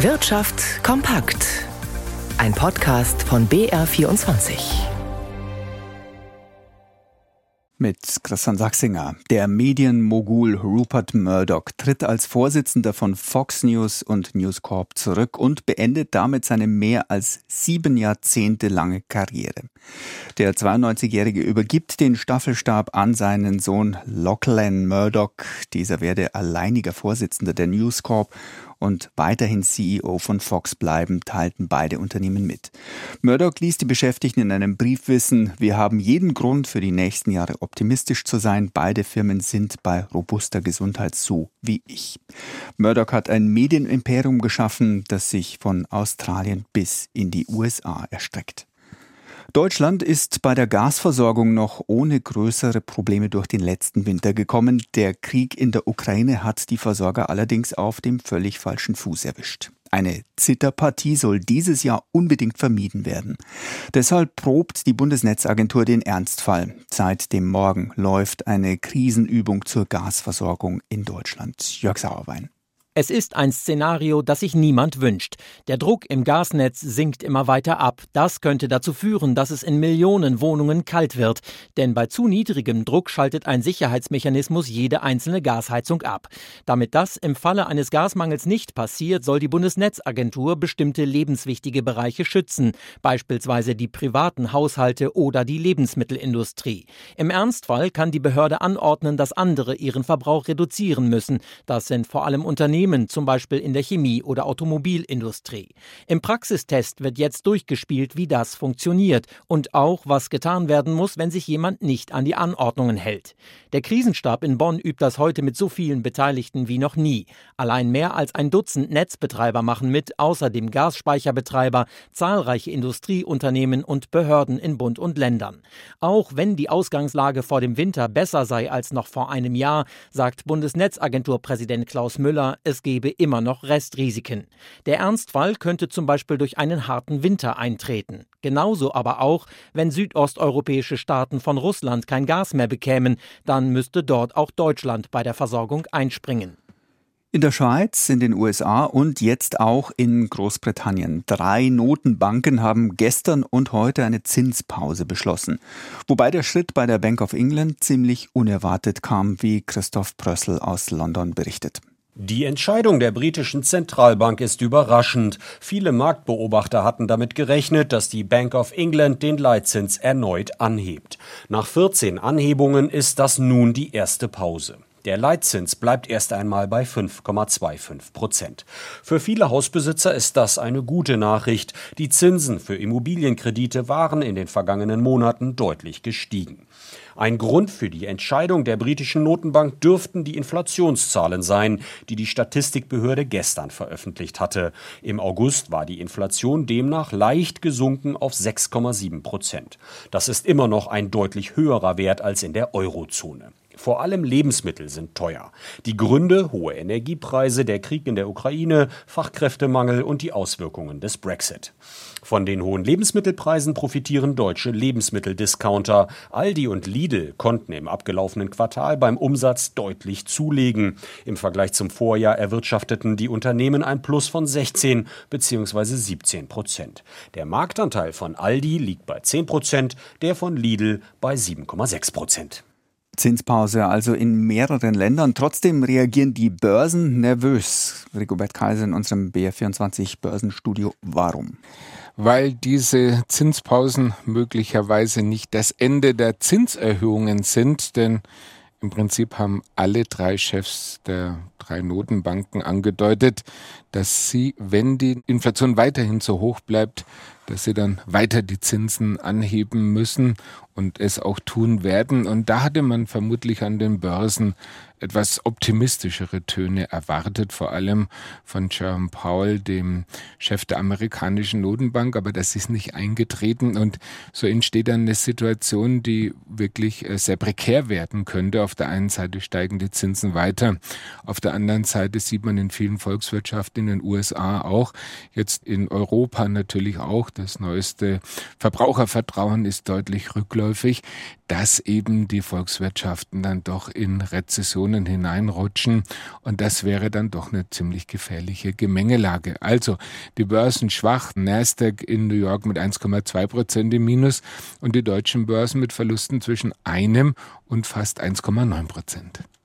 Wirtschaft kompakt. Ein Podcast von BR24. Mit Christian Sachsinger. Der Medienmogul Rupert Murdoch tritt als Vorsitzender von Fox News und News Corp zurück und beendet damit seine mehr als sieben Jahrzehnte lange Karriere. Der 92-Jährige übergibt den Staffelstab an seinen Sohn Lachlan Murdoch. Dieser werde alleiniger Vorsitzender der News Corp und weiterhin CEO von Fox bleiben, teilten beide Unternehmen mit. Murdoch ließ die Beschäftigten in einem Brief wissen, wir haben jeden Grund für die nächsten Jahre optimistisch zu sein. Beide Firmen sind bei robuster Gesundheit so wie ich. Murdoch hat ein Medienimperium geschaffen, das sich von Australien bis in die USA erstreckt. Deutschland ist bei der Gasversorgung noch ohne größere Probleme durch den letzten Winter gekommen. Der Krieg in der Ukraine hat die Versorger allerdings auf dem völlig falschen Fuß erwischt. Eine Zitterpartie soll dieses Jahr unbedingt vermieden werden. Deshalb probt die Bundesnetzagentur den Ernstfall. Seit dem Morgen läuft eine Krisenübung zur Gasversorgung in Deutschland. Jörg Sauerwein. Es ist ein Szenario, das sich niemand wünscht. Der Druck im Gasnetz sinkt immer weiter ab. Das könnte dazu führen, dass es in Millionen Wohnungen kalt wird. Denn bei zu niedrigem Druck schaltet ein Sicherheitsmechanismus jede einzelne Gasheizung ab. Damit das im Falle eines Gasmangels nicht passiert, soll die Bundesnetzagentur bestimmte lebenswichtige Bereiche schützen, beispielsweise die privaten Haushalte oder die Lebensmittelindustrie. Im Ernstfall kann die Behörde anordnen, dass andere ihren Verbrauch reduzieren müssen. Das sind vor allem Unternehmen, Unternehmen, zum Beispiel in der Chemie- oder Automobilindustrie. Im Praxistest wird jetzt durchgespielt, wie das funktioniert und auch, was getan werden muss, wenn sich jemand nicht an die Anordnungen hält. Der Krisenstab in Bonn übt das heute mit so vielen Beteiligten wie noch nie. Allein mehr als ein Dutzend Netzbetreiber machen mit, außerdem Gasspeicherbetreiber, zahlreiche Industrieunternehmen und Behörden in Bund und Ländern. Auch wenn die Ausgangslage vor dem Winter besser sei als noch vor einem Jahr, sagt Bundesnetzagenturpräsident Klaus Müller, es es gebe immer noch Restrisiken. Der Ernstfall könnte zum Beispiel durch einen harten Winter eintreten. Genauso aber auch, wenn südosteuropäische Staaten von Russland kein Gas mehr bekämen, dann müsste dort auch Deutschland bei der Versorgung einspringen. In der Schweiz, in den USA und jetzt auch in Großbritannien. Drei Notenbanken haben gestern und heute eine Zinspause beschlossen. Wobei der Schritt bei der Bank of England ziemlich unerwartet kam, wie Christoph Prössel aus London berichtet. Die Entscheidung der britischen Zentralbank ist überraschend. Viele Marktbeobachter hatten damit gerechnet, dass die Bank of England den Leitzins erneut anhebt. Nach 14 Anhebungen ist das nun die erste Pause. Der Leitzins bleibt erst einmal bei 5,25 Prozent. Für viele Hausbesitzer ist das eine gute Nachricht. Die Zinsen für Immobilienkredite waren in den vergangenen Monaten deutlich gestiegen. Ein Grund für die Entscheidung der britischen Notenbank dürften die Inflationszahlen sein, die die Statistikbehörde gestern veröffentlicht hatte. Im August war die Inflation demnach leicht gesunken auf 6,7 Prozent. Das ist immer noch ein deutlich höherer Wert als in der Eurozone. Vor allem Lebensmittel sind teuer. Die Gründe hohe Energiepreise, der Krieg in der Ukraine, Fachkräftemangel und die Auswirkungen des Brexit. Von den hohen Lebensmittelpreisen profitieren deutsche Lebensmitteldiscounter. Aldi und Lidl konnten im abgelaufenen Quartal beim Umsatz deutlich zulegen. Im Vergleich zum Vorjahr erwirtschafteten die Unternehmen ein Plus von 16 bzw. 17 Prozent. Der Marktanteil von Aldi liegt bei 10 Prozent, der von Lidl bei 7,6 Prozent. Zinspause also in mehreren Ländern. Trotzdem reagieren die Börsen nervös. Rigobert Kaiser in unserem BR24 Börsenstudio. Warum? Weil diese Zinspausen möglicherweise nicht das Ende der Zinserhöhungen sind, denn im Prinzip haben alle drei Chefs der drei Notenbanken angedeutet, dass sie, wenn die Inflation weiterhin so hoch bleibt, dass sie dann weiter die Zinsen anheben müssen und es auch tun werden. Und da hatte man vermutlich an den Börsen etwas optimistischere Töne erwartet, vor allem von Jerome Powell, dem Chef der amerikanischen Notenbank, aber das ist nicht eingetreten und so entsteht dann eine Situation, die wirklich äh, sehr prekär werden könnte. Auf der einen Seite steigen die Zinsen weiter, auf der anderen Seite sieht man in vielen Volkswirtschaften in den USA auch, jetzt in Europa natürlich auch, das neueste Verbrauchervertrauen ist deutlich rückläufig, dass eben die Volkswirtschaften dann doch in Rezessionen hineinrutschen. Und das wäre dann doch eine ziemlich gefährliche Gemengelage. Also die Börsen schwach, Nasdaq in New York mit 1,2 Prozent im Minus und die deutschen Börsen mit Verlusten zwischen einem und fast 1,9 Prozent.